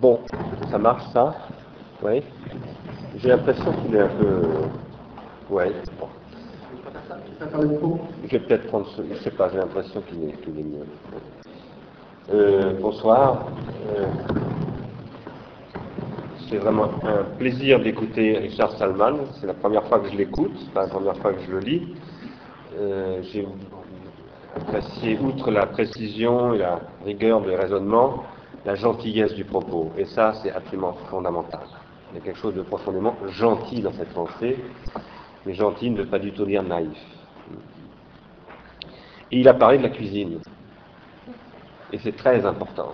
Bon, ça marche ça Oui. J'ai l'impression qu'il est un peu. Oui. Je vais peut-être prendre ce. Je sais pas, j'ai l'impression qu'il est, qu'il est mieux. Euh, bonsoir. Euh, c'est vraiment un plaisir d'écouter Richard Salman. C'est la première fois que je l'écoute, c'est la première fois que je le lis. Euh, j'ai apprécié, outre la précision et la rigueur de raisonnement, la gentillesse du propos. Et ça, c'est absolument fondamental. Il y a quelque chose de profondément gentil dans cette pensée, mais gentil ne veut pas du tout dire naïf. Et il a parlé de la cuisine. Et c'est très important.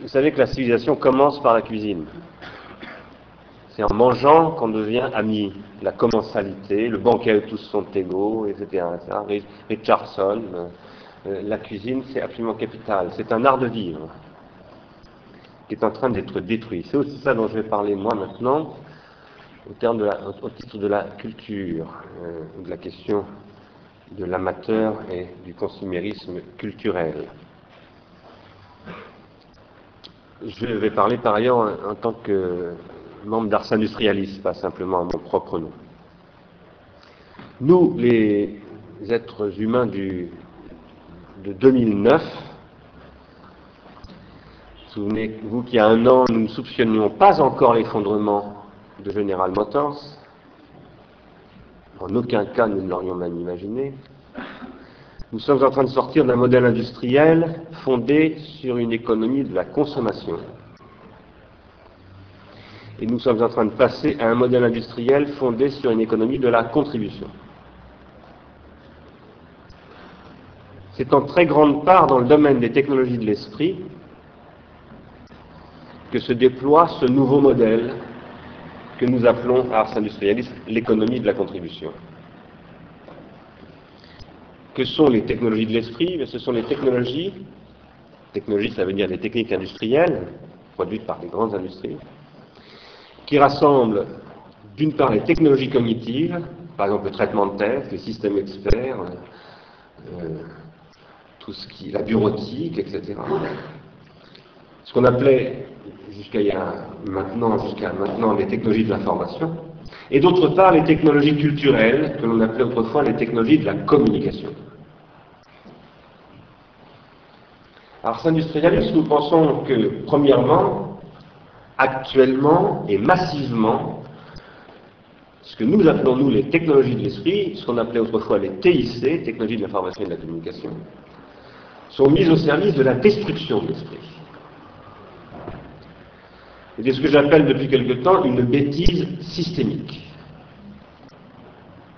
Vous savez que la civilisation commence par la cuisine. C'est en mangeant qu'on devient ami. La commensalité, le banquet où tous sont égaux, etc. Richardson, euh, la cuisine, c'est absolument capital. C'est un art de vivre qui est en train d'être détruit. C'est aussi ça dont je vais parler moi maintenant, au titre de la culture, euh, de la question de l'amateur et du consumérisme culturel. Je vais parler par ailleurs en, tant que membre d'Ars Industrialis, pas simplement à mon propre nom. Nous, les êtres humains du, de 2009, souvenez-vous qu'il y a un an, nous ne soupçonnions pas encore l'effondrement de General Motors. En aucun cas nous ne l'aurions même imaginé. Nous sommes en train de sortir d'un modèle industriel fondé sur une économie de la consommation. Et nous sommes en train de passer à un modèle industriel fondé sur une économie de la contribution. C'est en très grande part dans le domaine des technologies de l'esprit que se déploie ce nouveau modèle que nous appelons à Ars Industrialis l'économie de la contribution. Que sont les technologies de l'esprit? Ce sont les technologies, technologies ça veut dire les techniques industrielles, produites par les grandes industries, qui rassemblent d'une part les technologies cognitives, par exemple le traitement de texte, les systèmes experts, euh, tout ce qui, la bureautique, etc. Ce qu'on appelait jusqu'à maintenant, jusqu'à maintenant les technologies de l'information, et d'autre part les technologies culturelles, que l'on appelait autrefois les technologies de la communication. Alors, industrialiste, nous pensons que, premièrement, actuellement et massivement, ce que nous appelons, nous, les technologies de l'esprit, ce qu'on appelait autrefois les TIC, technologies de l'information et de la communication, sont mises au service de la destruction de l'esprit. C'est ce que j'appelle depuis quelque temps une bêtise systémique,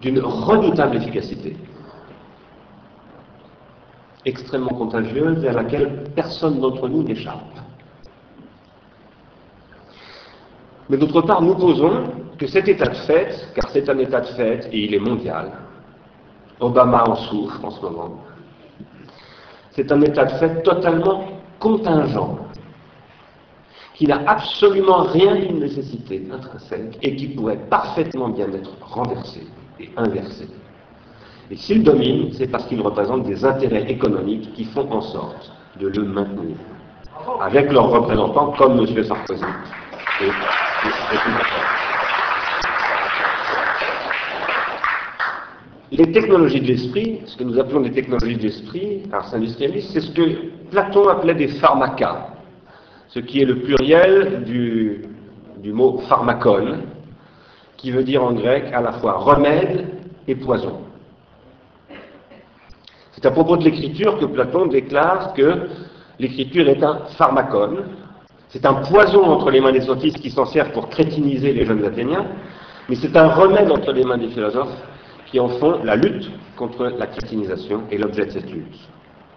d'une redoutable efficacité, extrêmement contagieuse et à laquelle personne d'entre nous n'échappe. Mais d'autre part, nous posons que cet état de fait, car c'est un état de fait et il est mondial, Obama en souffre en ce moment, c'est un état de fait totalement contingent qui n'a absolument rien d'une nécessité intrinsèque et qui pourrait parfaitement bien être renversé et inversé. Et s'il domine, c'est parce qu'il représente des intérêts économiques qui font en sorte de le maintenir, avec leurs représentants comme M. Sarkozy. Les technologies de l'esprit, ce que nous appelons les technologies de l'esprit, ars industrialiste, c'est ce que Platon appelait des pharmacas ce qui est le pluriel du, mot pharmacon, qui veut dire en grec à la fois remède et poison. C'est à propos de l'écriture que Platon déclare que l'écriture est un pharmacon, c'est un poison entre les mains des sophistes qui s'en servent pour crétiniser les jeunes Athéniens, mais c'est un remède entre les mains des philosophes qui en font la lutte contre la crétinisation et l'objet de cette lutte.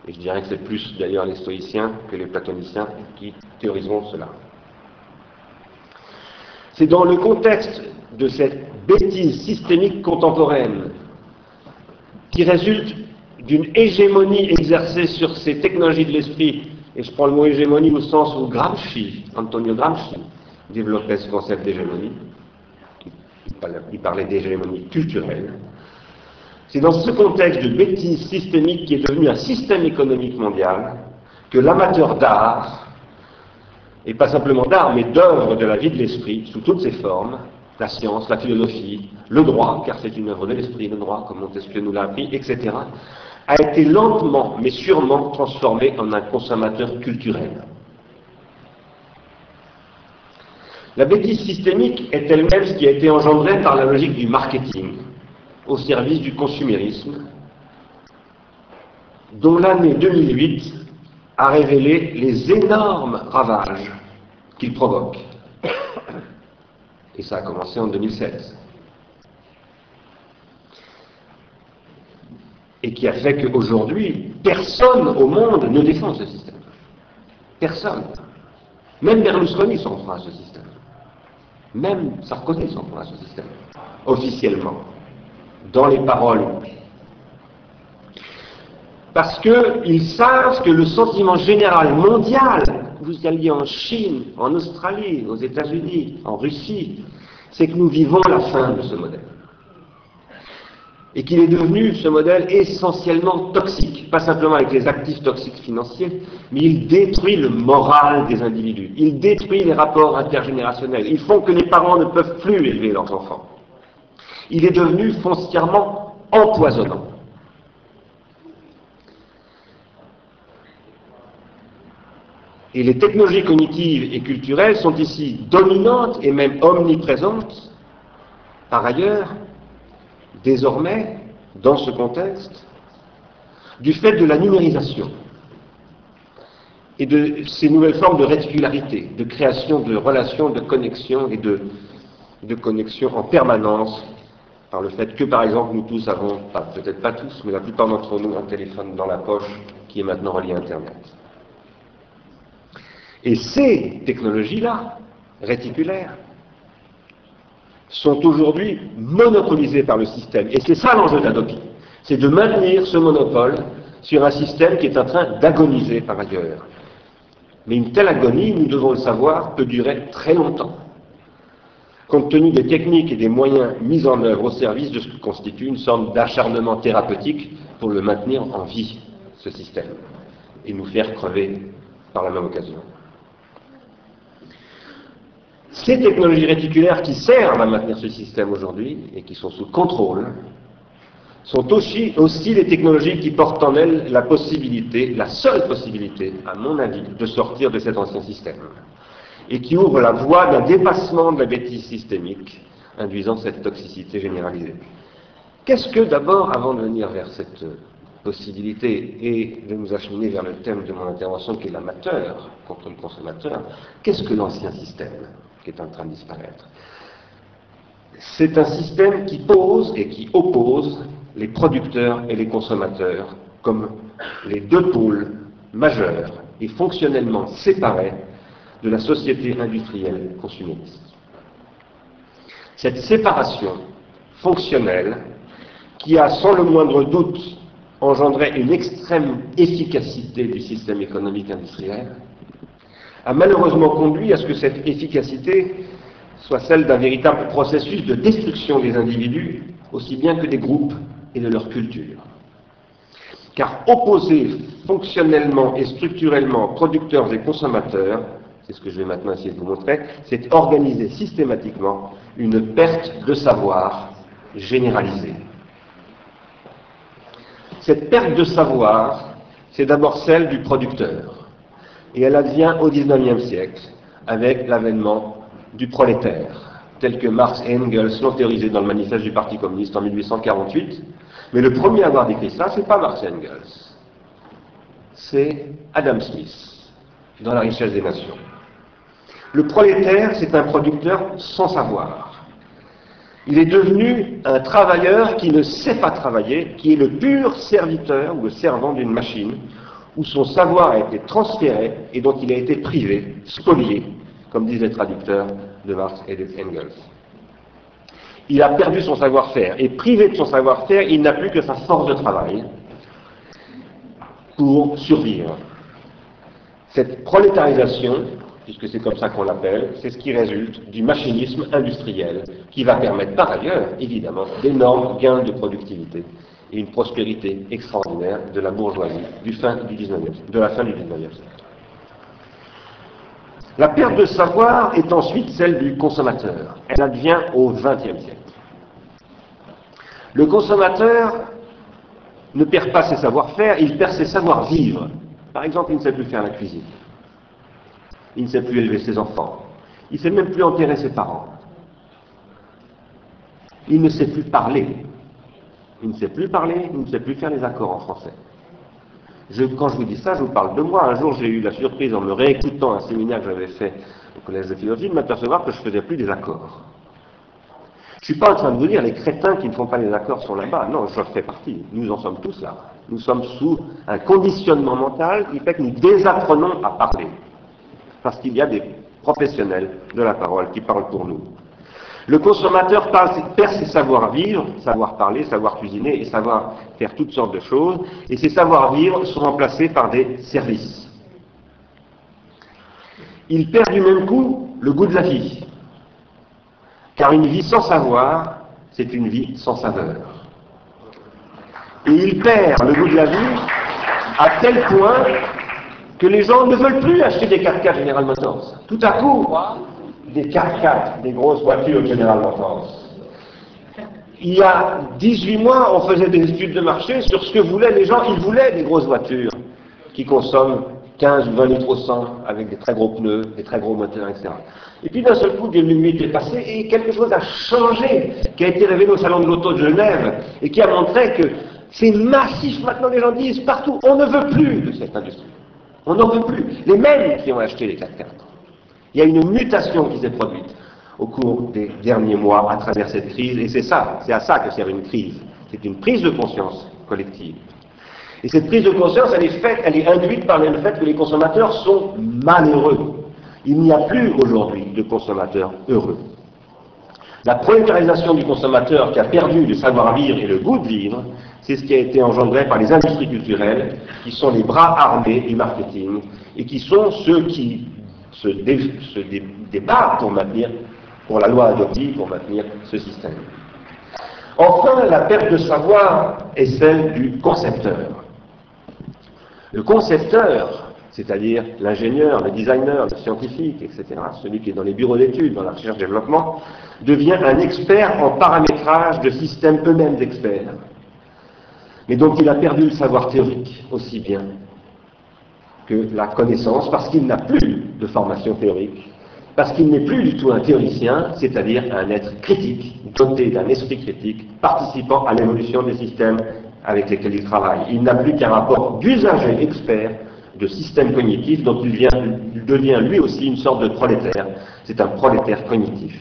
Et je dirais que c'est plus d'ailleurs les stoïciens que les platoniciens qui théoriseront cela. C'est dans le contexte de cette bêtise systémique contemporaine qui résulte d'une hégémonie exercée sur ces technologies de l'esprit, et je prends le mot hégémonie au sens où Gramsci, Antonio Gramsci, développait ce concept d'hégémonie, il parlait d'hégémonie culturelle, C'est dans ce contexte de bêtise systémique qui est devenu un système économique mondial que l'amateur d'art, et pas simplement d'art, mais d'œuvres de la vie de l'esprit, sous toutes ses formes, la science, la philosophie, le droit, car c'est une œuvre de l'esprit, le droit, comme Montesquieu nous l'a appris, etc., a été lentement mais sûrement transformé en un consommateur culturel. La bêtise systémique est elle-même ce qui a été engendré par la logique du marketing au service du consumérisme, dont l'année 2008 a révélé les énormes ravages qu'il provoque. Et ça a commencé en 2016. Et qui a fait qu'aujourd'hui, personne au monde ne défend ce système. Personne. Même Berlusconi s'en prend à ce système. Même Sarkozy s'en prend à ce système. Officiellement. Dans les paroles. Parce qu'ils savent que le sentiment général mondial, vous alliez en Chine, en Australie, aux États-Unis, en Russie, c'est que nous vivons la fin de ce modèle. Et qu'il est devenu, ce modèle, essentiellement toxique, pas simplement avec les actifs toxiques financiers, mais il détruit le moral des individus, il détruit les rapports intergénérationnels, ils font que les parents ne peuvent plus élever leurs enfants. Il est devenu foncièrement empoisonnant. Et les technologies cognitives et culturelles sont ici dominantes et même omniprésentes. Par ailleurs, désormais, dans ce contexte, du fait de la numérisation et de ces nouvelles formes de réticularité, de création de relations, de connexion et de, de connexion en permanence par le fait que, par exemple, nous tous avons, peut-être pas tous, mais la plupart d'entre nous, un téléphone dans la poche qui est maintenant relié à Internet. Et ces technologies-là, réticulaires, sont aujourd'hui monopolisées par le système. Et c'est ça l'enjeu d'Adopi. C'est de maintenir ce monopole sur un système qui est en train d'agoniser par ailleurs. Mais une telle agonie, nous devons le savoir, peut durer très longtemps, compte tenu des techniques et des moyens mis en œuvre au service de ce qui constitue une sorte d'acharnement thérapeutique pour le maintenir en vie, ce système, et nous faire crever par la même occasion. Ces technologies réticulaires qui servent à maintenir ce système aujourd'hui et qui sont sous contrôle sont aussi, aussi les technologies qui portent en elles la possibilité, la seule possibilité, à mon avis, de sortir de cet ancien système et qui ouvrent la voie d'un dépassement de la bêtise systémique induisant cette toxicité généralisée. Qu'est-ce que d'abord, avant de venir vers cette possibilité et de nous acheminer vers le thème de mon intervention qui est l'amateur contre le consommateur, qu'est-ce que l'ancien système? Est en train de disparaître. C'est un système qui pose et qui oppose les producteurs et les consommateurs comme les deux pôles majeurs et fonctionnellement séparés de la société industrielle consumériste. Cette séparation fonctionnelle, qui a sans le moindre doute engendré une extrême efficacité du système économique industriel, a malheureusement conduit à ce que cette efficacité soit celle d'un véritable processus de destruction des individus, aussi bien que des groupes et de leur culture. Car opposer fonctionnellement et structurellement producteurs et consommateurs, c'est ce que je vais maintenant essayer de vous montrer, c'est organiser systématiquement une perte de savoir généralisée. Cette perte de savoir, c'est d'abord celle du producteur et elle advient au XIXe siècle avec l'avènement du prolétaire, tel que Marx et Engels l'ont théorisé dans le manifeste du Parti communiste en 1848. Mais le premier à avoir décrit ça, c'est pas Marx et Engels, c'est Adam Smith, dans La richesse des nations. Le prolétaire, c'est un producteur sans savoir. Il est devenu un travailleur qui ne sait pas travailler, qui est le pur serviteur ou le servant d'une machine, où son savoir a été transféré et dont il a été privé, spolié, comme disent les traducteurs de Marx et de Engels. Il a perdu son savoir-faire et privé de son savoir-faire, il n'a plus que sa force de travail pour survivre. Cette prolétarisation, puisque c'est comme ça qu'on l'appelle, c'est ce qui résulte du machinisme industriel qui va permettre par ailleurs, évidemment, d'énormes gains de productivité et une prospérité extraordinaire de la bourgeoisie du fin du 19e, de la fin du 19e siècle. La perte de savoir est ensuite celle du consommateur. Elle advient au XXe siècle. Le consommateur ne perd pas ses savoir-faire, il perd ses savoir-vivre. Par exemple, il ne sait plus faire la cuisine. Il ne sait plus élever ses enfants. Il ne sait même plus enterrer ses parents. Il ne sait plus parler. Il ne sait plus parler, il ne sait plus faire les accords en français. quand je vous dis ça, je vous parle de moi. Un jour, j'ai eu la surprise, en me réécoutant un séminaire que j'avais fait au collège de philosophie, de m'apercevoir que je ne faisais plus des accords. Je ne suis pas en train de vous dire les crétins qui ne font pas les accords sont là-bas. Non, je fais partie. Nous en sommes tous là. Nous sommes sous un conditionnement mental qui fait que nous désapprenons à parler. Parce qu'il y a des professionnels de la parole qui parlent pour nous. Le consommateur perd ses savoir-vivre, savoir-parler, savoir-cuisiner et savoir faire toutes sortes de choses, et ces savoir-vivre sont remplacés par des services. Il perd du même coup le goût de la vie, car une vie sans savoir, c'est une vie sans saveur. Et il perd le goût de la vie à tel point que les gens ne veulent plus acheter des 4x4 General Motors. Tout à coup, des 4x4, des grosses voitures General Motors. Il y a 18 mois, on faisait des études de marché sur ce que voulaient les gens. Ils voulaient des grosses voitures qui consomment 15 ou 20 litres au 100 avec des très gros pneus, des très gros moteurs, etc. Et puis d'un seul coup, des minutes est passé et quelque chose a changé, qui a été révélé au Salon de l'Auto de Genève et qui a montré que c'est massif. Maintenant, les gens disent partout, on ne veut plus de cette industrie. On n'en veut plus. Les mêmes qui ont acheté les 4x4. Il y a une mutation qui s'est produite au cours des derniers mois à travers cette crise, et c'est ça, c'est à ça que sert une crise. C'est une prise de conscience collective. Et cette prise de conscience, elle est faite, elle est induite par le fait que les consommateurs sont malheureux. Il n'y a plus aujourd'hui de consommateurs heureux. La prolétarisation du consommateur qui a perdu le savoir-vivre et le goût de vivre, c'est ce qui a été engendré par les industries culturelles, qui sont les bras armés du marketing, et qui sont ceux qui se, débattent pour maintenir, pour la loi adoptive, pour maintenir ce système. Enfin, la perte de savoir est celle du concepteur. Le concepteur, c'est-à-dire l'ingénieur, le designer, le scientifique, etc., celui qui est dans les bureaux d'études, dans la recherche-développement, devient un expert en paramétrage de systèmes eux-mêmes d'experts, mais dont il a perdu le savoir théorique aussi bien que la connaissance, parce qu'il n'a plus de formation théorique, parce qu'il n'est plus du tout un théoricien, c'est-à-dire un être critique, doté d'un esprit critique, participant à l'évolution des systèmes avec lesquels il travaille. Il n'a plus qu'un rapport d'usager expert de systèmes cognitifs dont il, il devient lui aussi une sorte de prolétaire. C'est un prolétaire cognitif.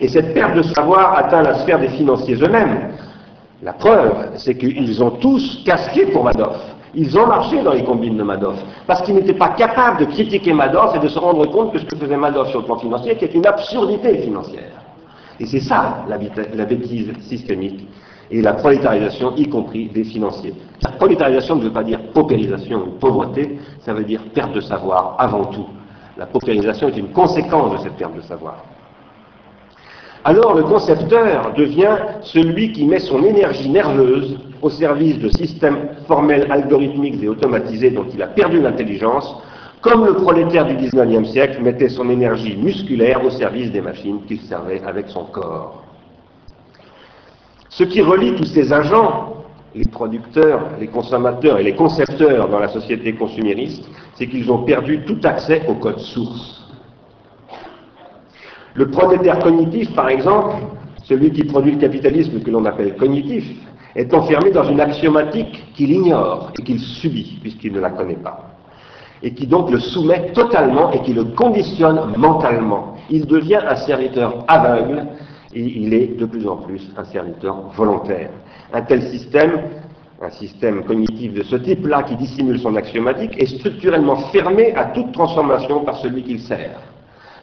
Et cette perte de savoir atteint la sphère des financiers eux-mêmes. La preuve, c'est qu'ils ont tous casqué pour Madoff. Ils ont marché dans les combines de Madoff, parce qu'ils n'étaient pas capables de critiquer Madoff et de se rendre compte que ce que faisait Madoff sur le plan financier était une absurdité financière. Et c'est ça la, bêtise systémique et la prolétarisation, y compris des financiers. La prolétarisation ne veut pas dire paupérisation ou pauvreté, ça veut dire perte de savoir avant tout. La paupérisation est une conséquence de cette perte de savoir. Alors le concepteur devient celui qui met son énergie nerveuse au service de systèmes formels, algorithmiques et automatisés dont il a perdu l'intelligence, comme le prolétaire du XIXe siècle mettait son énergie musculaire au service des machines qu'il servait avec son corps. Ce qui relie tous ces agents, les producteurs, les consommateurs et les concepteurs dans la société consumériste, c'est qu'ils ont perdu tout accès au code source. Le prolétaire cognitif, par exemple, celui qui produit le capitalisme que l'on appelle cognitif, est enfermé dans une axiomatique qu'il ignore et qu'il subit, puisqu'il ne la connaît pas. Et qui donc le soumet totalement et qui le conditionne mentalement. Il devient un serviteur aveugle et il est de plus en plus un serviteur volontaire. Un tel système, un système cognitif de ce type-là qui dissimule son axiomatique, est structurellement fermé à toute transformation par celui qu'il sert.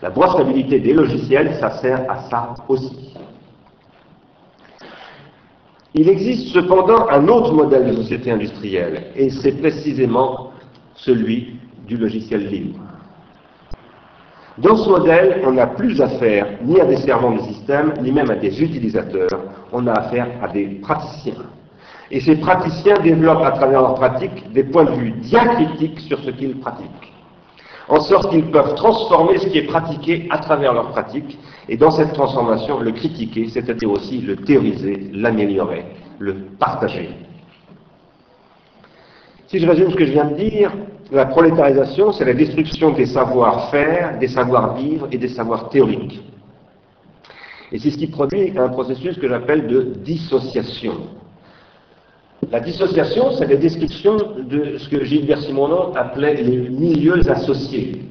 La brevetabilité des logiciels, ça sert à ça aussi. Il existe cependant un autre modèle de société industrielle, et c'est précisément celui du logiciel libre. Dans ce modèle, on n'a plus affaire ni à des servants de système, ni même à des utilisateurs, on a affaire à des praticiens. Et ces praticiens développent à travers leur pratique des points de vue diacritiques sur ce qu'ils pratiquent, en sorte qu'ils peuvent transformer ce qui est pratiqué à travers leur pratique, et dans cette transformation, le critiquer, c'est-à-dire aussi le théoriser, l'améliorer, le partager. Si je résume ce que je viens de dire, la prolétarisation, c'est la destruction des savoir-faire, des savoir-vivre et des savoirs théoriques. Et c'est ce qui produit un processus que j'appelle de dissociation. La dissociation, c'est la description de ce que Gilbert Simonon appelait les milieux associés.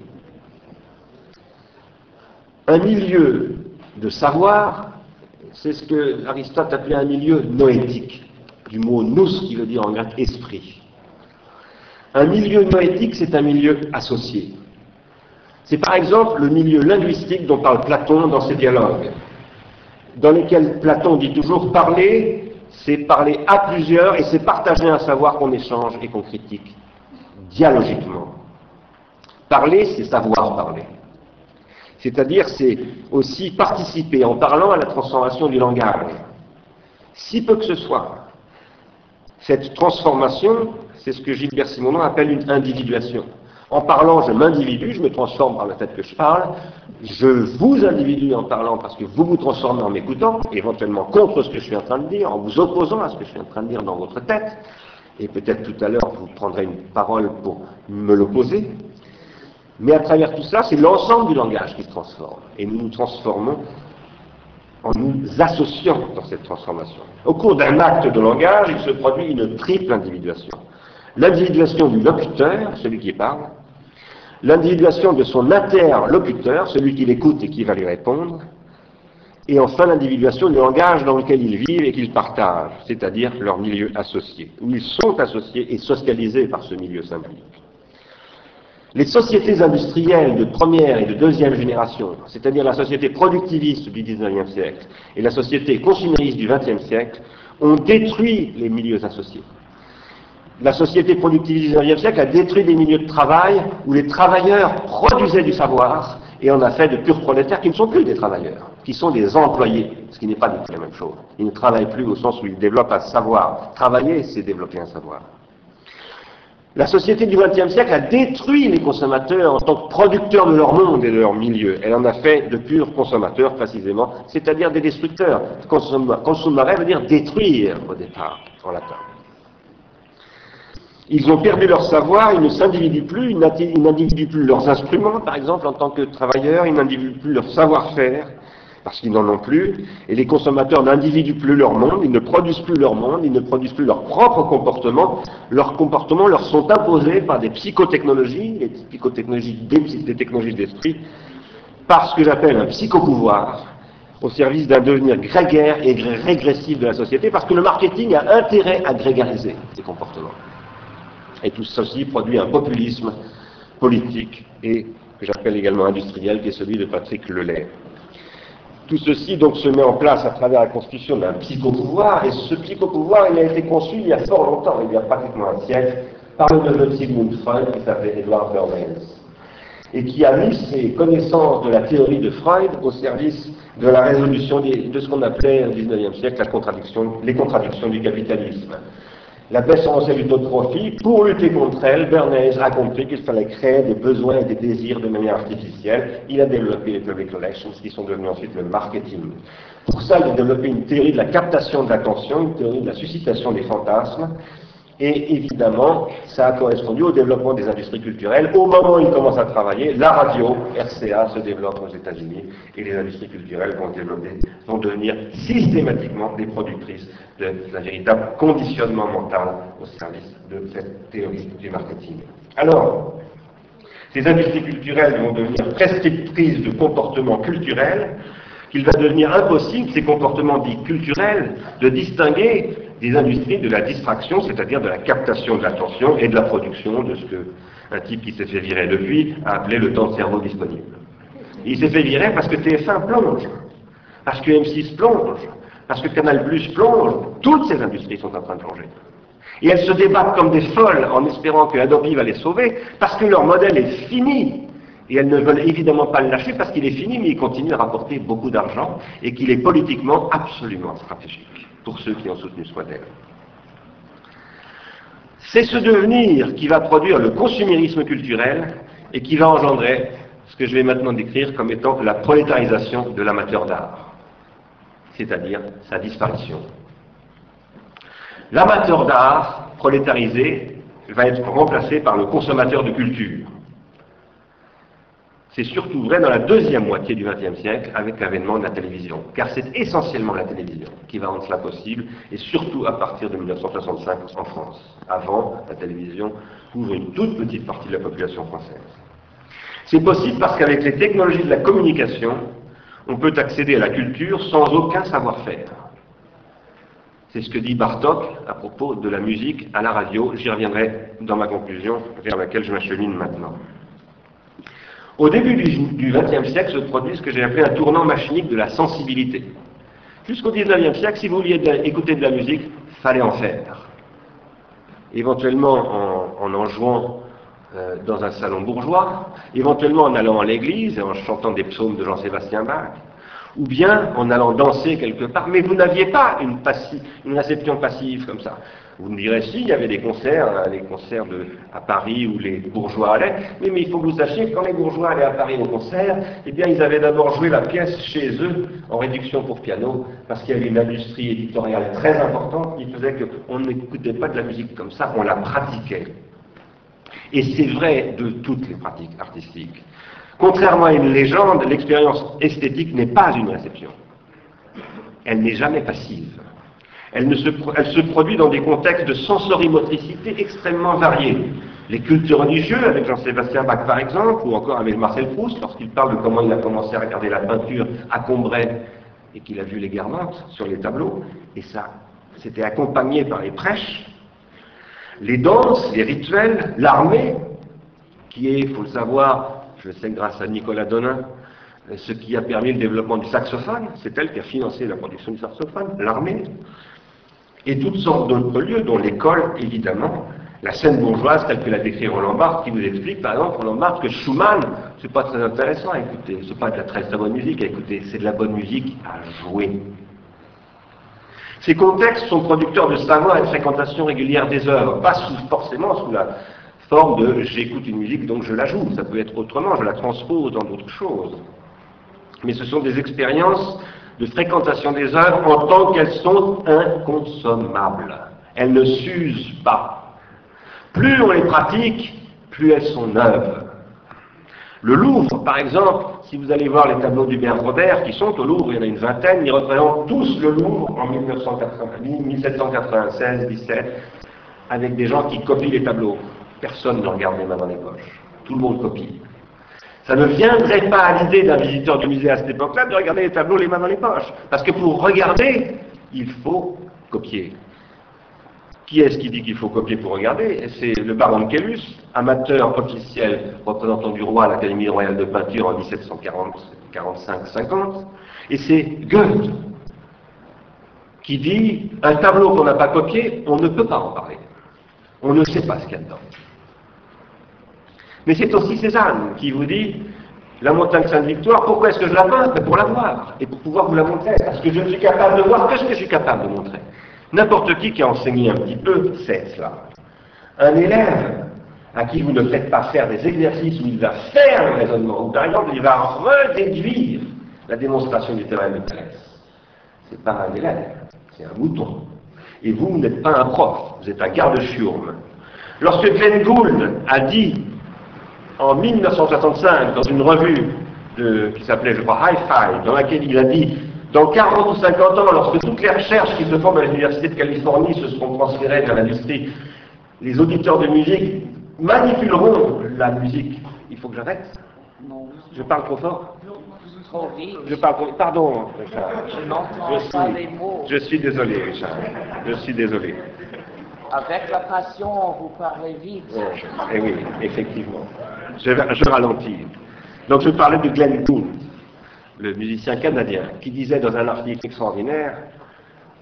Un milieu de savoir, c'est ce que Aristote appelait un milieu noétique, du mot nous qui veut dire en grec esprit. Un milieu noétique, c'est un milieu associé. C'est par exemple le milieu linguistique dont parle Platon dans ses dialogues, dans lesquels Platon dit toujours parler, c'est parler à plusieurs et c'est partager un savoir qu'on échange et qu'on critique dialogiquement. Parler, c'est savoir parler. C'est-à-dire, c'est aussi participer en parlant à la transformation du langage. Si peu que ce soit. Cette transformation, c'est ce que Gilbert Simonon appelle une individuation. En parlant, je m'individue, je me transforme par le fait que je parle. Je vous individue en parlant parce que vous vous transformez en m'écoutant, éventuellement contre ce que je suis en train de dire, en vous opposant à ce que je suis en train de dire dans votre tête. Et peut-être tout à l'heure, vous prendrez une parole pour me l'opposer. Mais à travers tout ça, c'est l'ensemble du langage qui se transforme. Et nous nous transformons en nous associant dans cette transformation. Au cours d'un acte de langage, il se produit une triple individuation. L'individuation du locuteur, celui qui parle, l'individuation de son interlocuteur, celui qui l'écoute et qui va lui répondre, et enfin l'individuation du langage dans lequel ils vivent et qu'ils partagent, c'est-à-dire leur milieu associé, où ils sont associés et socialisés par ce milieu symbolique. Les sociétés industrielles de première et de deuxième génération, c'est-à-dire la société productiviste du XIXe siècle et la société consumériste du XXe siècle, ont détruit les milieux associés. La société productiviste du XIXe siècle a détruit des milieux de travail où les travailleurs produisaient du savoir et en a fait de purs prolétaires qui ne sont plus des travailleurs, qui sont des employés, ce qui n'est pas la même chose. Ils ne travaillent plus au sens où ils développent un savoir. Travailler, c'est développer un savoir. La société du XXe siècle a détruit les consommateurs en tant que producteurs de leur monde et de leur milieu. Elle en a fait de purs consommateurs, précisément, c'est-à-dire des destructeurs. Consommer veut dire détruire au départ, en latin. Ils ont perdu leur savoir, ils ne s'individuent plus, ils n'individuent plus leurs instruments, par exemple, en tant que travailleurs, ils n'individuent plus leur savoir-faire, parce qu'ils n'en ont plus, et les consommateurs n'individuent plus leur monde, ils ne produisent plus leur monde, ils ne produisent plus leur propre comportement, leurs comportements leur sont imposés par des psychotechnologies, les psychotechnologies des, technologies d'esprit, par ce que j'appelle un psychopouvoir, au service d'un devenir grégaire et régressif de la société, parce que le marketing a intérêt à grégariser ces comportements. Et tout ceci produit un populisme politique et que j'appelle également industriel, qui est celui de Patrick Lelay. Tout ceci donc se met en place à travers la constitution d'un psychopouvoir, et ce psychopouvoir il a été conçu il y a fort longtemps, il y a pratiquement un siècle, par le neveu Sigmund Freud qui s'appelait Edward Bernays, et qui a mis ses connaissances de la théorie de Freud au service de la résolution de ce qu'on appelait au XIXe siècle les contradictions du capitalisme la baisse en profit, pour lutter contre elle, Bernays a compris qu'il fallait créer des besoins et des désirs de manière artificielle. Il a développé les public relations qui sont devenus ensuite le marketing. Pour ça, il a développé une théorie de la captation de l'attention, une théorie de la suscitation des fantasmes, et évidemment, ça a correspondu au développement des industries culturelles. Au moment où il commence à travailler, la radio, RCA, se développe aux États-Unis et les industries culturelles vont, devenir systématiquement des productrices la véritable conditionnement mental au service de cette théorie du marketing. Alors, ces industries culturelles vont devenir prescriptrices de comportements culturels qu'il va devenir impossible, ces comportements dits culturels, de distinguer des industries de la distraction, c'est-à-dire de la captation de l'attention et de la production de ce que un type qui s'est fait virer depuis a appelé le temps de cerveau disponible. Il s'est fait virer parce que TF1 plonge, parce que M6 plonge, parce que Canal Plus plonge, toutes ces industries sont en train de plonger. Et elles se débattent comme des folles en espérant que Adobe va les sauver, parce que leur modèle est fini. Et elles ne veulent évidemment pas le lâcher parce qu'il est fini, mais il continue à rapporter beaucoup d'argent et qu'il est politiquement absolument stratégique pour ceux qui ont soutenu ce modèle. C'est ce devenir qui va produire le consumérisme culturel et qui va engendrer ce que je vais maintenant décrire comme étant la prolétarisation de l'amateur d'art, c'est-à-dire sa disparition. L'amateur d'art prolétarisé va être remplacé par le consommateur de culture. C'est surtout vrai dans la deuxième moitié du XXe siècle avec l'avènement de la télévision, car c'est essentiellement la télévision qui va rendre cela possible, et surtout à partir de 1965 en France. Avant, la télévision couvre une toute petite partie de la population française. C'est possible parce qu'avec les technologies de la communication, on peut accéder à la culture sans aucun savoir-faire. C'est ce que dit Bartok à propos de la musique à la radio. J'y reviendrai dans ma conclusion, vers laquelle je m'achemine maintenant. Au début du XXe siècle se produit ce que j'ai appelé un tournant machinique de la sensibilité. Jusqu'au XIXe siècle, si vous vouliez écouter de la musique, fallait en faire. Éventuellement en en, jouant euh, dans un salon bourgeois, éventuellement en allant à l'église et en chantant des psaumes de Jean-Sébastien Bach, ou bien en allant danser quelque part, mais vous n'aviez pas une, une réception passive comme ça. Vous me direz, si, il y avait des concerts, hein, les concerts à Paris où les bourgeois allaient, mais, mais il faut que vous sachiez que quand les bourgeois allaient à Paris au concert, eh bien, ils avaient d'abord joué la pièce chez eux en réduction pour piano, parce qu'il y avait une industrie éditoriale très importante qui faisait qu'on n'écoutait pas de la musique comme ça, on la pratiquait. Et c'est vrai de toutes les pratiques artistiques. Contrairement à une légende, l'expérience esthétique n'est pas une réception. Elle n'est jamais passive. Elle, se, produit dans des contextes de sensorimotricité extrêmement variés. Les cultes religieux, avec Jean-Sébastien Bach par exemple, ou encore avec Marcel Proust, lorsqu'il parle de comment il a commencé à regarder la peinture à Combray et qu'il a vu les guirlandes sur les tableaux, et ça, c'était accompagné par les prêches, les danses, les rituels, l'armée, qui est, il faut le savoir, je sais grâce à Nicolas Donin, ce qui a permis le développement du saxophone, c'est elle qui a financé la production du saxophone, l'armée, et toutes sortes d'autres lieux, dont l'école, évidemment, la scène bourgeoise telle que l'a décrit Roland Barthes, qui vous explique, par exemple, Roland Barthes, que Schumann, c'est pas très intéressant à écouter, c'est pas de la très, très bonne musique à écouter, c'est de la bonne musique à jouer. Ces contextes sont producteurs de savoir et de fréquentation régulière des œuvres, pas forcément sous la forme de j'écoute une musique donc je la joue, ça peut être autrement, je la transpose dans d'autres choses. Mais ce sont des expériences de fréquentation des œuvres en tant qu'elles sont inconsommables. Elles ne s'usent pas. Plus on les pratique, plus elles sont neuves. Le Louvre, par exemple, si vous allez voir les tableaux d'Hubert Robert qui sont au Louvre, il y en a une vingtaine, ils représentent tous le Louvre en 1796-17, avec des gens qui copient les tableaux. Personne ne regarde les mains dans les poches. Tout le monde copie. Ça ne viendrait pas à l'idée d'un visiteur du musée à cette époque-là de regarder les tableaux les mains dans les poches. Parce que pour regarder, il faut copier. Qui est-ce qui dit qu'il faut copier pour regarder? C'est le baron de Kélus, amateur officiel représentant du roi à l'Académie royale de peinture en 1745-50. Et c'est Goethe qui dit un tableau qu'on n'a pas copié, on ne peut pas en parler. On ne sait pas ce qu'il y a dedans. Mais c'est aussi Cézanne qui vous dit la montagne Sainte-Victoire, pourquoi est-ce que je la peins ben, Pour la voir et pour pouvoir vous la montrer. Parce que je ne suis capable de voir que ce que je suis capable de montrer. N'importe qui qui a enseigné un petit peu sait cela. Un élève à qui vous ne faites pas faire des exercices où il va faire le raisonnement, ou par exemple il va redéduire la démonstration du théorème de Thalès. Ce n'est pas un élève, c'est un mouton. Et vous, vous n'êtes pas un prof, vous êtes un garde-chiourme. Lorsque Glenn Gould a dit en 1965 dans une revue qui s'appelait, je crois, Hi-Fi, dans laquelle il a dit dans 40 ou 50 ans, lorsque toutes les recherches qui se font à l'Université de Californie se seront transférées vers l'industrie, les auditeurs de musique manipuleront la musique. Il faut que j'arrête Non. Je parle trop fort Trop vite. Je parle trop Pardon, Richard. Je n'entends pas les mots. Je suis désolé, Richard. Je suis désolé. Avec la passion, vous parlez vite. eh oui, effectivement. Je, je, ralentis. Donc je parlais de Glenn Gould, le musicien canadien, qui disait dans un article extraordinaire,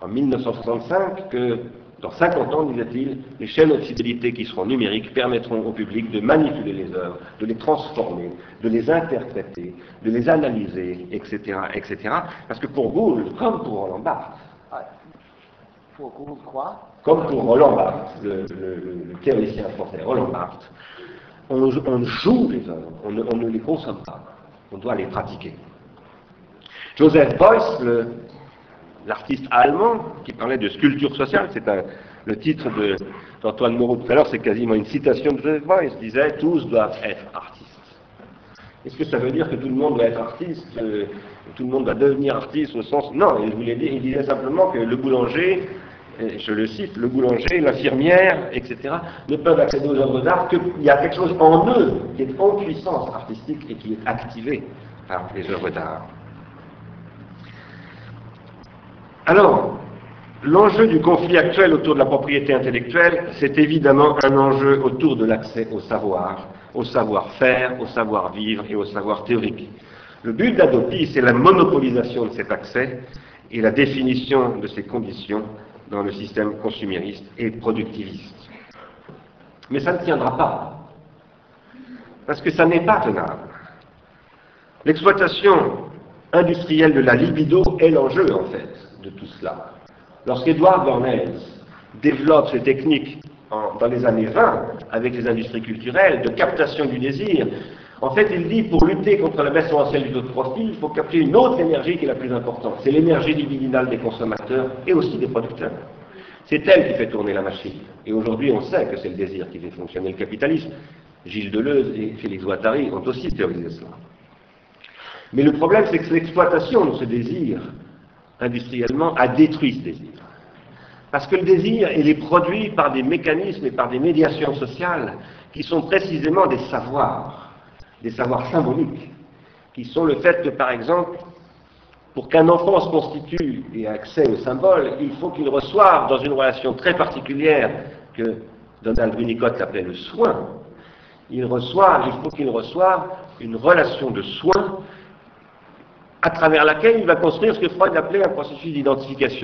en 1965, que dans 50 ans, disait-il, les chaînes de fidélité qui seront numériques permettront au public de manipuler les œuvres, de les transformer, de les interpréter, de les analyser, etc., etc. Parce que pour Gould, comme pour Roland Barthes, pour Gould quoi comme pour Roland Barthes, le, théoricien français Roland Barthes, on, joue les œuvres, on ne, les consomme pas, on doit les pratiquer. Joseph Beuys, l'artiste allemand, qui parlait de sculpture sociale, c'est le titre d'Antoine Moreau tout à l'heure, c'est quasiment une citation de Joseph Beuys, disait tous doivent être artistes. Est-ce que ça veut dire que tout le monde doit être artiste, euh, tout le monde doit devenir artiste au sens... Non, il, disait simplement que le boulanger, je le cite, le boulanger, l'infirmière, etc., ne peuvent accéder aux œuvres d'art qu'il y a quelque chose en eux qui est en puissance artistique et qui est activé par les œuvres d'art. Alors, l'enjeu du conflit actuel autour de la propriété intellectuelle, c'est évidemment un enjeu autour de l'accès au savoir, au savoir-faire, au savoir-vivre et au savoir théorique. Le but d'Adopi, c'est la monopolisation de cet accès et la définition de ces conditions dans le système consumériste et productiviste. Mais ça ne tiendra pas, parce que ça n'est pas tenable. L'exploitation industrielle de la libido est l'enjeu, en fait, de tout cela. Lorsqu'Edouard Bernays développe ces techniques dans les années 20 avec les industries culturelles de captation du désir, en fait, il dit pour lutter contre la baisse essentielle du taux de profit, il faut capter une autre énergie qui est la plus importante. C'est l'énergie libidinale des consommateurs et aussi des producteurs. C'est elle qui fait tourner la machine. Et aujourd'hui, on sait que c'est le désir qui fait fonctionner le capitalisme. Gilles Deleuze et Félix Guattari ont aussi théorisé cela. Mais le problème, c'est que l'exploitation de ce désir, industriellement, a détruit ce désir. Parce que le désir, il est produit par des mécanismes et par des médiations sociales qui sont précisément des savoirs des savoirs symboliques, qui sont le fait que, par exemple, pour qu'un enfant se constitue et accès aux symboles, il faut qu'il reçoive dans une relation très particulière que Donald Winnicott appelait le soin. Il reçoit, il faut qu'il reçoive une relation de soin à travers laquelle il va construire ce que Freud appelait un processus d'identification.